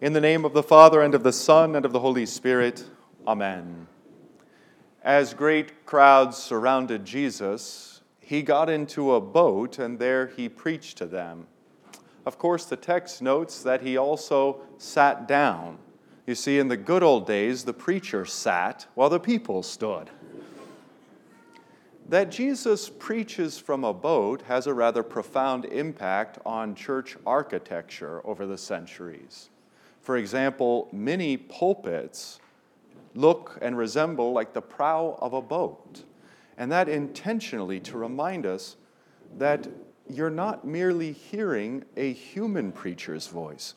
In the name of the Father, and of the Son, and of the Holy Spirit, Amen. As great crowds surrounded Jesus, he got into a boat and there he preached to them. Of course, the text notes that he also sat down. You see, in the good old days, the preacher sat while the people stood. That Jesus preaches from a boat has a rather profound impact on church architecture over the centuries. For example, many pulpits look and resemble like the prow of a boat. And that intentionally to remind us that you're not merely hearing a human preacher's voice,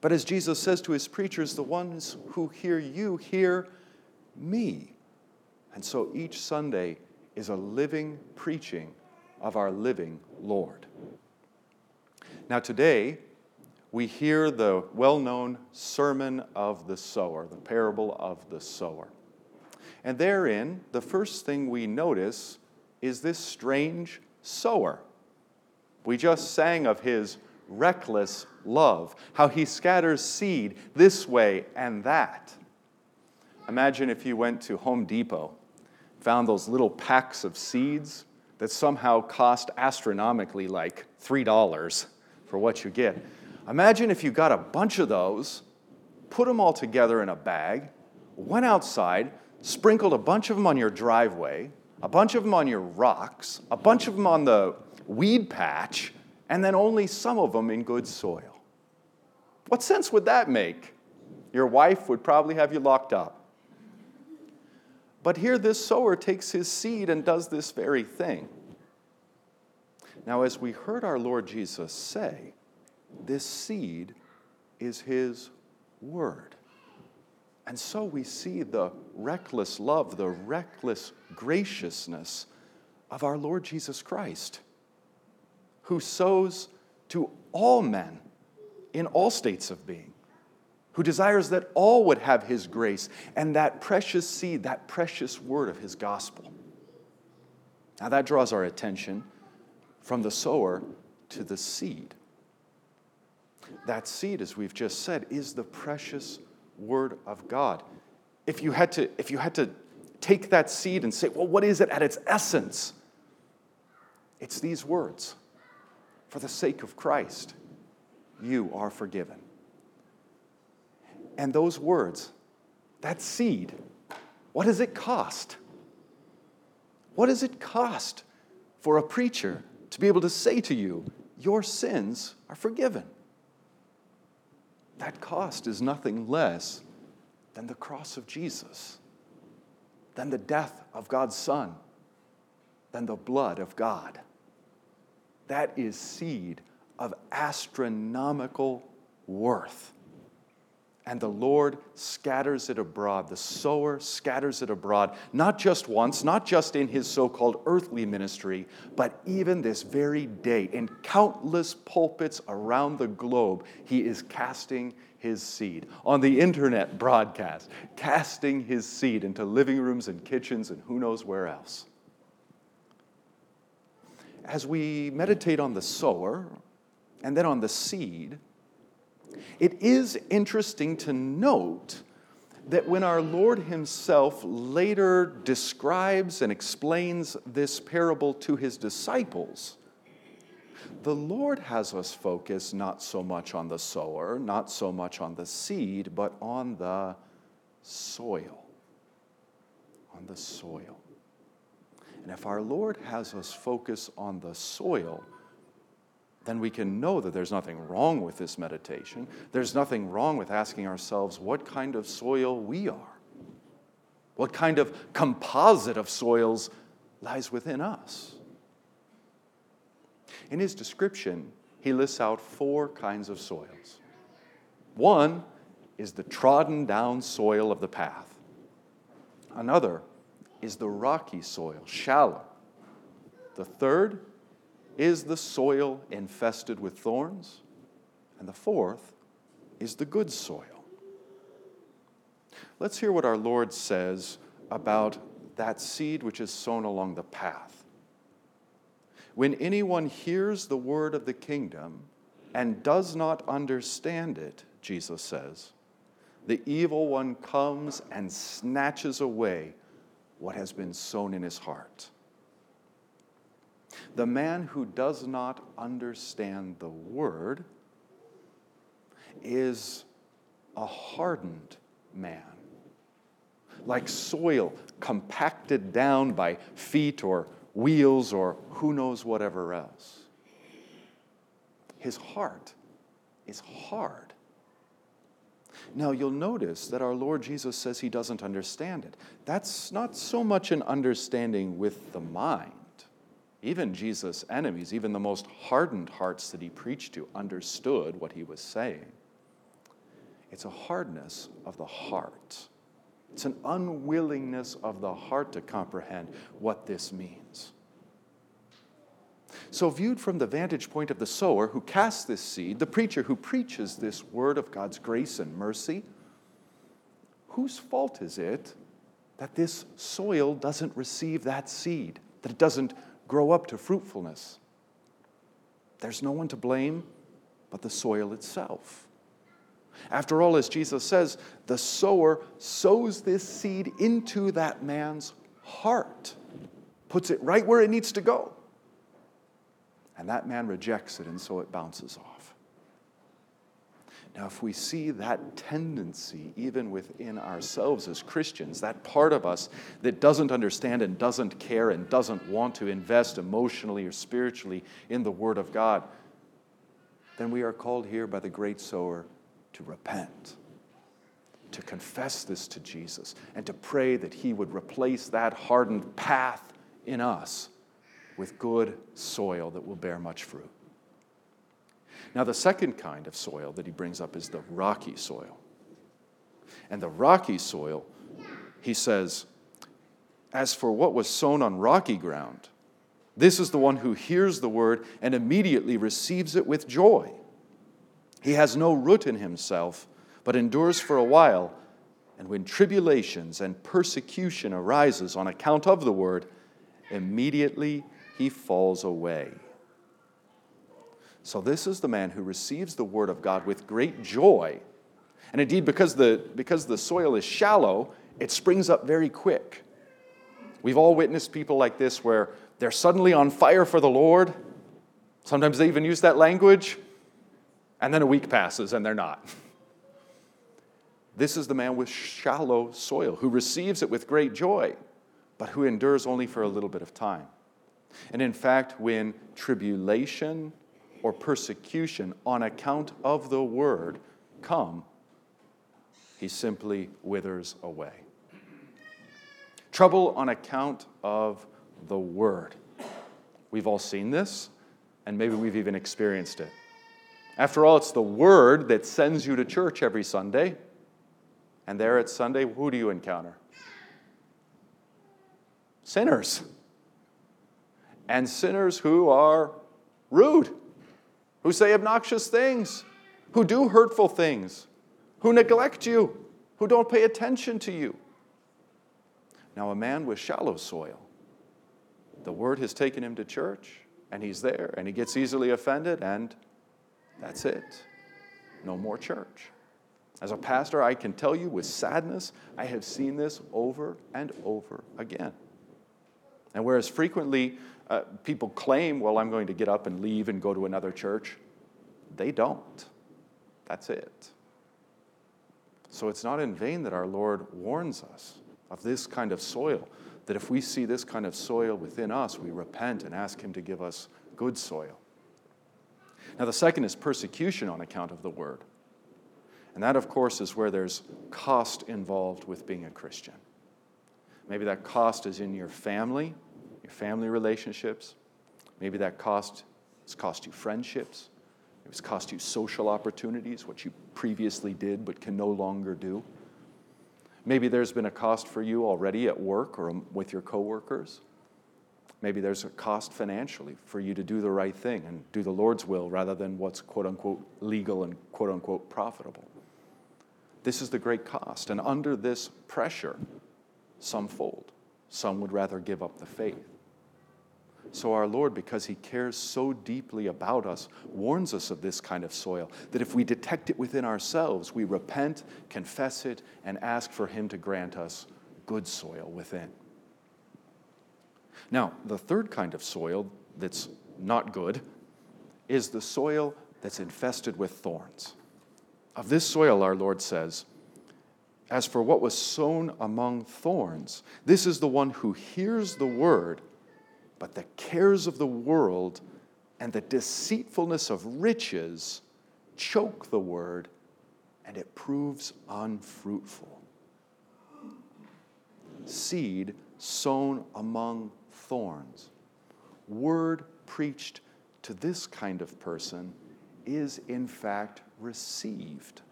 but as Jesus says to his preachers, the ones who hear you hear me. And so each Sunday is a living preaching of our living Lord. Now, today, we hear the well known Sermon of the Sower, the parable of the sower. And therein, the first thing we notice is this strange sower. We just sang of his reckless love, how he scatters seed this way and that. Imagine if you went to Home Depot, found those little packs of seeds that somehow cost astronomically like $3 for what you get. Imagine if you got a bunch of those, put them all together in a bag, went outside, sprinkled a bunch of them on your driveway, a bunch of them on your rocks, a bunch of them on the weed patch, and then only some of them in good soil. What sense would that make? Your wife would probably have you locked up. But here, this sower takes his seed and does this very thing. Now, as we heard our Lord Jesus say, this seed is His Word. And so we see the reckless love, the reckless graciousness of our Lord Jesus Christ, who sows to all men in all states of being, who desires that all would have His grace and that precious seed, that precious word of His gospel. Now that draws our attention from the sower to the seed. That seed, as we've just said, is the precious Word of God. If you had to, if you had to take that seed and say, well, what is it at its essence? It's these words For the sake of Christ, you are forgiven. And those words, that seed, what does it cost? What does it cost for a preacher to be able to say to you, Your sins are forgiven? That cost is nothing less than the cross of Jesus, than the death of God's Son, than the blood of God. That is seed of astronomical worth and the Lord scatters it abroad. The sower scatters it abroad, not just once, not just in his so called earthly ministry, but even this very day. In countless pulpits around the globe, he is casting his seed. On the internet broadcast, casting his seed into living rooms and kitchens and who knows where else. As we meditate on the sower and then on the seed, it is interesting to note that when our Lord Himself later describes and explains this parable to His disciples, the Lord has us focus not so much on the sower, not so much on the seed, but on the soil. On the soil. And if our Lord has us focus on the soil, then we can know that there's nothing wrong with this meditation. There's nothing wrong with asking ourselves what kind of soil we are, what kind of composite of soils lies within us. In his description, he lists out four kinds of soils. One is the trodden down soil of the path, another is the rocky soil, shallow. The third is the soil infested with thorns, and the fourth is the good soil. Let's hear what our Lord says about that seed which is sown along the path. When anyone hears the word of the kingdom and does not understand it, Jesus says, the evil one comes and snatches away what has been sown in his heart. The man who does not understand the word is a hardened man, like soil compacted down by feet or wheels or who knows whatever else. His heart is hard. Now, you'll notice that our Lord Jesus says he doesn't understand it. That's not so much an understanding with the mind. Even Jesus' enemies, even the most hardened hearts that he preached to, understood what he was saying. It's a hardness of the heart. It's an unwillingness of the heart to comprehend what this means. So, viewed from the vantage point of the sower who casts this seed, the preacher who preaches this word of God's grace and mercy, whose fault is it that this soil doesn't receive that seed, that it doesn't grow up to fruitfulness? There's no one to blame but the soil itself. After all, as Jesus says, the sower sows this seed into that man's heart, puts it right where it needs to go. And that man rejects it, and so it bounces off. Now, if we see that tendency even within ourselves as Christians, that part of us that doesn't understand and doesn't care and doesn't want to invest emotionally or spiritually in the Word of God, then we are called here by the great sower to repent, to confess this to Jesus, and to pray that He would replace that hardened path in us with good soil that will bear much fruit. Now, the second kind of soil that he brings up is the rocky soil. And the rocky soil, he says, as for what was sown on rocky ground, this is the one who hears the word and immediately receives it with joy. He has no root in himself, but endures for a while. And when tribulations and persecution arises on account of the word, immediately he falls away. So, this is the man who receives the word of God with great joy. And indeed, because the, because the soil is shallow, it springs up very quick. We've all witnessed people like this where they're suddenly on fire for the Lord. Sometimes they even use that language, and then a week passes and they're not. This is the man with shallow soil who receives it with great joy, but who endures only for a little bit of time. And in fact, when tribulation or persecution on account of the word come, he simply withers away. Trouble on account of the word. We've all seen this, and maybe we've even experienced it. After all, it's the word that sends you to church every Sunday. And there at Sunday, who do you encounter? Sinners and sinners who are rude, who say obnoxious things, who do hurtful things, who neglect you, who don't pay attention to you. Now, a man with shallow soil, the word has taken him to church, and he's there, and he gets easily offended, and that's it. No more church. As a pastor, I can tell you with sadness, I have seen this over and over again. And whereas frequently uh, people claim, well, I'm going to get up and leave and go to another church. They don't. That's it. So it's not in vain that our Lord warns us of this kind of soil, that if we see this kind of soil within us, we repent and ask Him to give us good soil. Now, the second is persecution on account of the word. And that, of course, is where there's cost involved with being a Christian. Maybe that cost is in your family, your family relationships. Maybe that cost has cost you friendships. It's cost you social opportunities, what you previously did but can no longer do. Maybe there's been a cost for you already at work or with your coworkers. Maybe there's a cost financially for you to do the right thing and do the Lord's will rather than what's quote unquote legal and quote unquote profitable. This is the great cost. And under this pressure, some fold. Some would rather give up the faith. So, our Lord, because He cares so deeply about us, warns us of this kind of soil, that if we detect it within ourselves, we repent, confess it, and ask for Him to grant us good soil within. Now, the third kind of soil that's not good is the soil that's infested with thorns. Of this soil, our Lord says, As for what was sown among thorns, this is the one who hears the word, but the cares of the world and the deceitfulness of riches choke the word, and it proves unfruitful. Seed sown among thorns. Word preached to this kind of person is, in fact, received.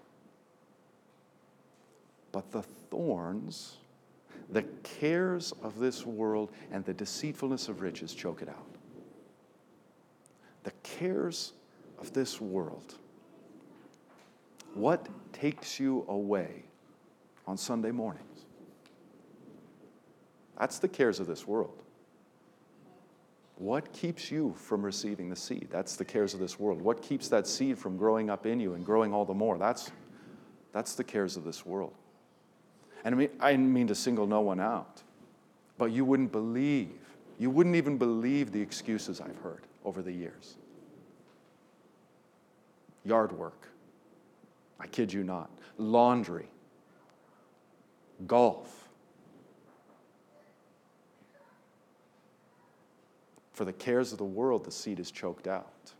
But the thorns, the cares of this world, and the deceitfulness of riches choke it out. The cares of this world. What takes you away on Sunday mornings? That's the cares of this world. What keeps you from receiving the seed? That's the cares of this world. What keeps that seed from growing up in you and growing all the more? That's, that's the cares of this world. And I mean, I didn't mean to single no one out, but you wouldn't believe, you wouldn't even believe the excuses I've heard over the years. Yard work, I kid you not, laundry, golf, For the cares of the world, the seed is choked out.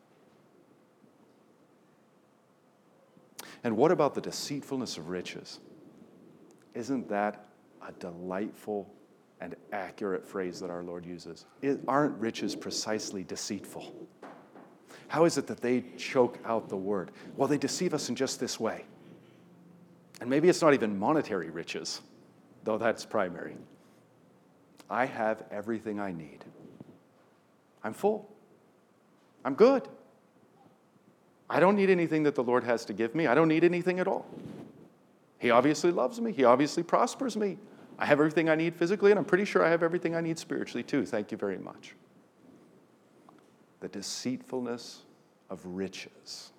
And what about the deceitfulness of riches? Isn't that a delightful and accurate phrase that our Lord uses? It, aren't riches precisely deceitful? How is it that they choke out the word? Well, they deceive us in just this way. And maybe it's not even monetary riches, though that's primary. I have everything I need. I'm full. I'm good. I don't need anything that the Lord has to give me. I don't need anything at all. He obviously loves me. He obviously prospers me. I have everything I need physically, and I'm pretty sure I have everything I need spiritually too. Thank you very much. The deceitfulness of riches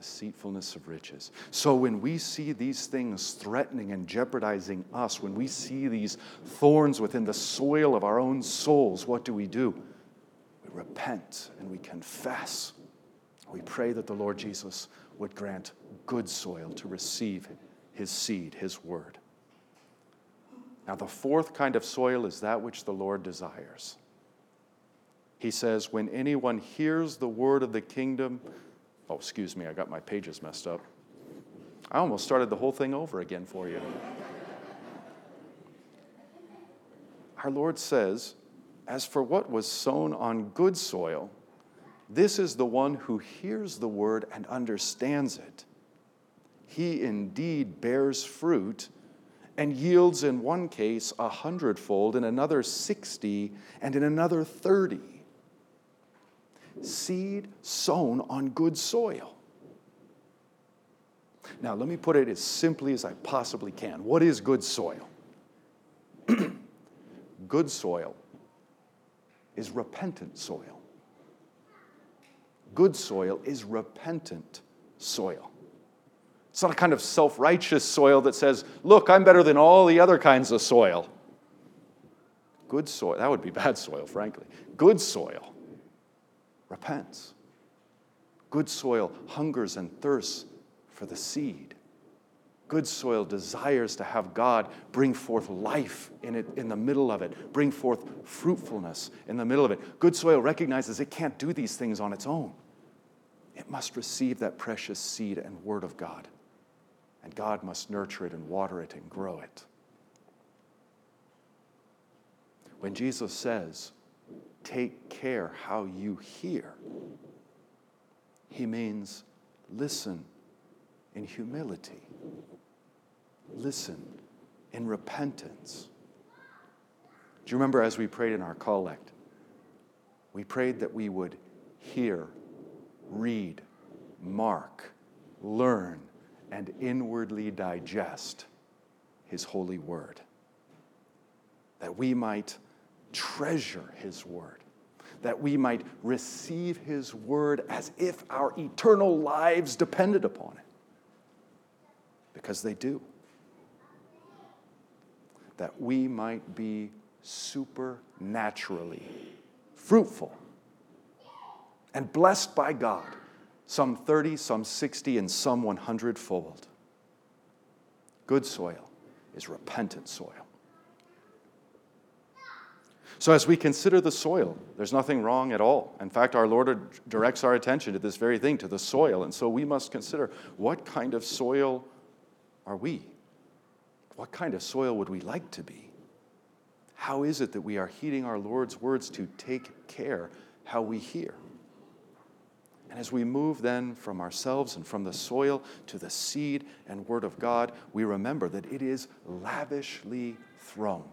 deceitfulness of riches. So when we see these things threatening and jeopardizing us, when we see these thorns within the soil of our own souls, what do we do? We repent and we confess. We pray that the Lord Jesus would grant good soil to receive his seed, his word. Now, the fourth kind of soil is that which the Lord desires. He says, When anyone hears the word of the kingdom, Oh, excuse me, I got my pages messed up. I almost started the whole thing over again for you. Our Lord says, As for what was sown on good soil, this is the one who hears the word and understands it. He indeed bears fruit and yields in one case a hundredfold, in another sixty, and in another thirty seed sown on good soil. Now, let me put it as simply as I possibly can. What is good soil? good soil is repentant soil. Good soil is repentant soil. It's not a kind of self righteous soil that says, look, I'm better than all the other kinds of soil. Good soil, that would be bad soil, frankly. Good soil repents. Good soil hungers and thirsts for the seed. Good soil desires to have God bring forth life in, it, in the middle of it, bring forth fruitfulness in the middle of it. Good soil recognizes it can't do these things on its own. It must receive that precious seed and word of God. And God must nurture it and water it and grow it. When Jesus says, take care how you hear. He means listen in humility, listen in repentance. Do you remember as we prayed in our collect? We prayed that we would hear, read, mark, learn, and inwardly digest His holy word. That we might treasure his word, that we might receive his word as if our eternal lives depended upon it. Because they do. That we might be supernaturally fruitful and blessed by God, some 30, some 60, and some 100 fold. Good soil is repentant soil. So, as we consider the soil, there's nothing wrong at all. In fact, our Lord directs our attention to this very thing, to the soil. And so we must consider what kind of soil are we? What kind of soil would we like to be? How is it that we are heeding our Lord's words to take care how we hear? And as we move then from ourselves and from the soil to the seed and word of God, we remember that it is lavishly thrown.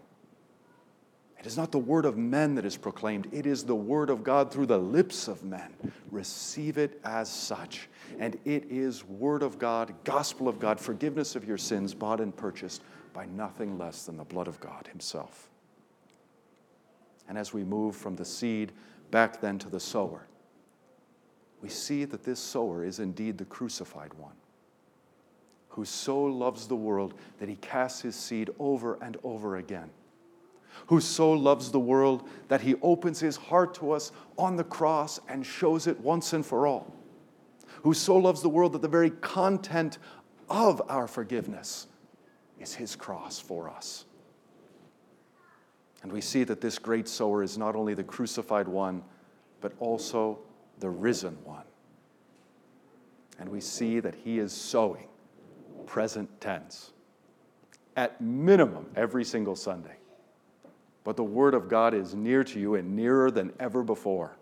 It is not the word of men that is proclaimed, it is the word of God through the lips of men. Receive it as such. And it is word of God, gospel of God, forgiveness of your sins, bought and purchased by nothing less than the blood of God Himself. And as we move from the seed back then to the sower, we see that this sower is indeed the crucified one, who so loves the world that he casts his seed over and over again, who so loves the world that he opens his heart to us on the cross and shows it once and for all, who so loves the world that the very content of our forgiveness is his cross for us. And we see that this great sower is not only the crucified one, but also the risen one. And we see that he is sowing, present tense, at minimum every single Sunday. But the Word of God is near to you and nearer than ever before.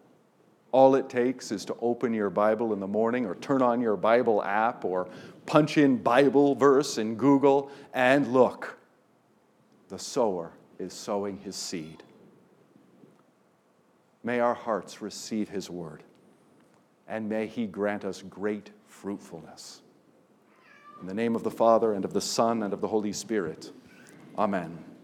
All it takes is to open your Bible in the morning or turn on your Bible app or punch in Bible verse in Google and look. The sower is sowing his seed. May our hearts receive his word and may He grant us great fruitfulness. In the name of the Father, and of the Son, and of the Holy Spirit. Amen.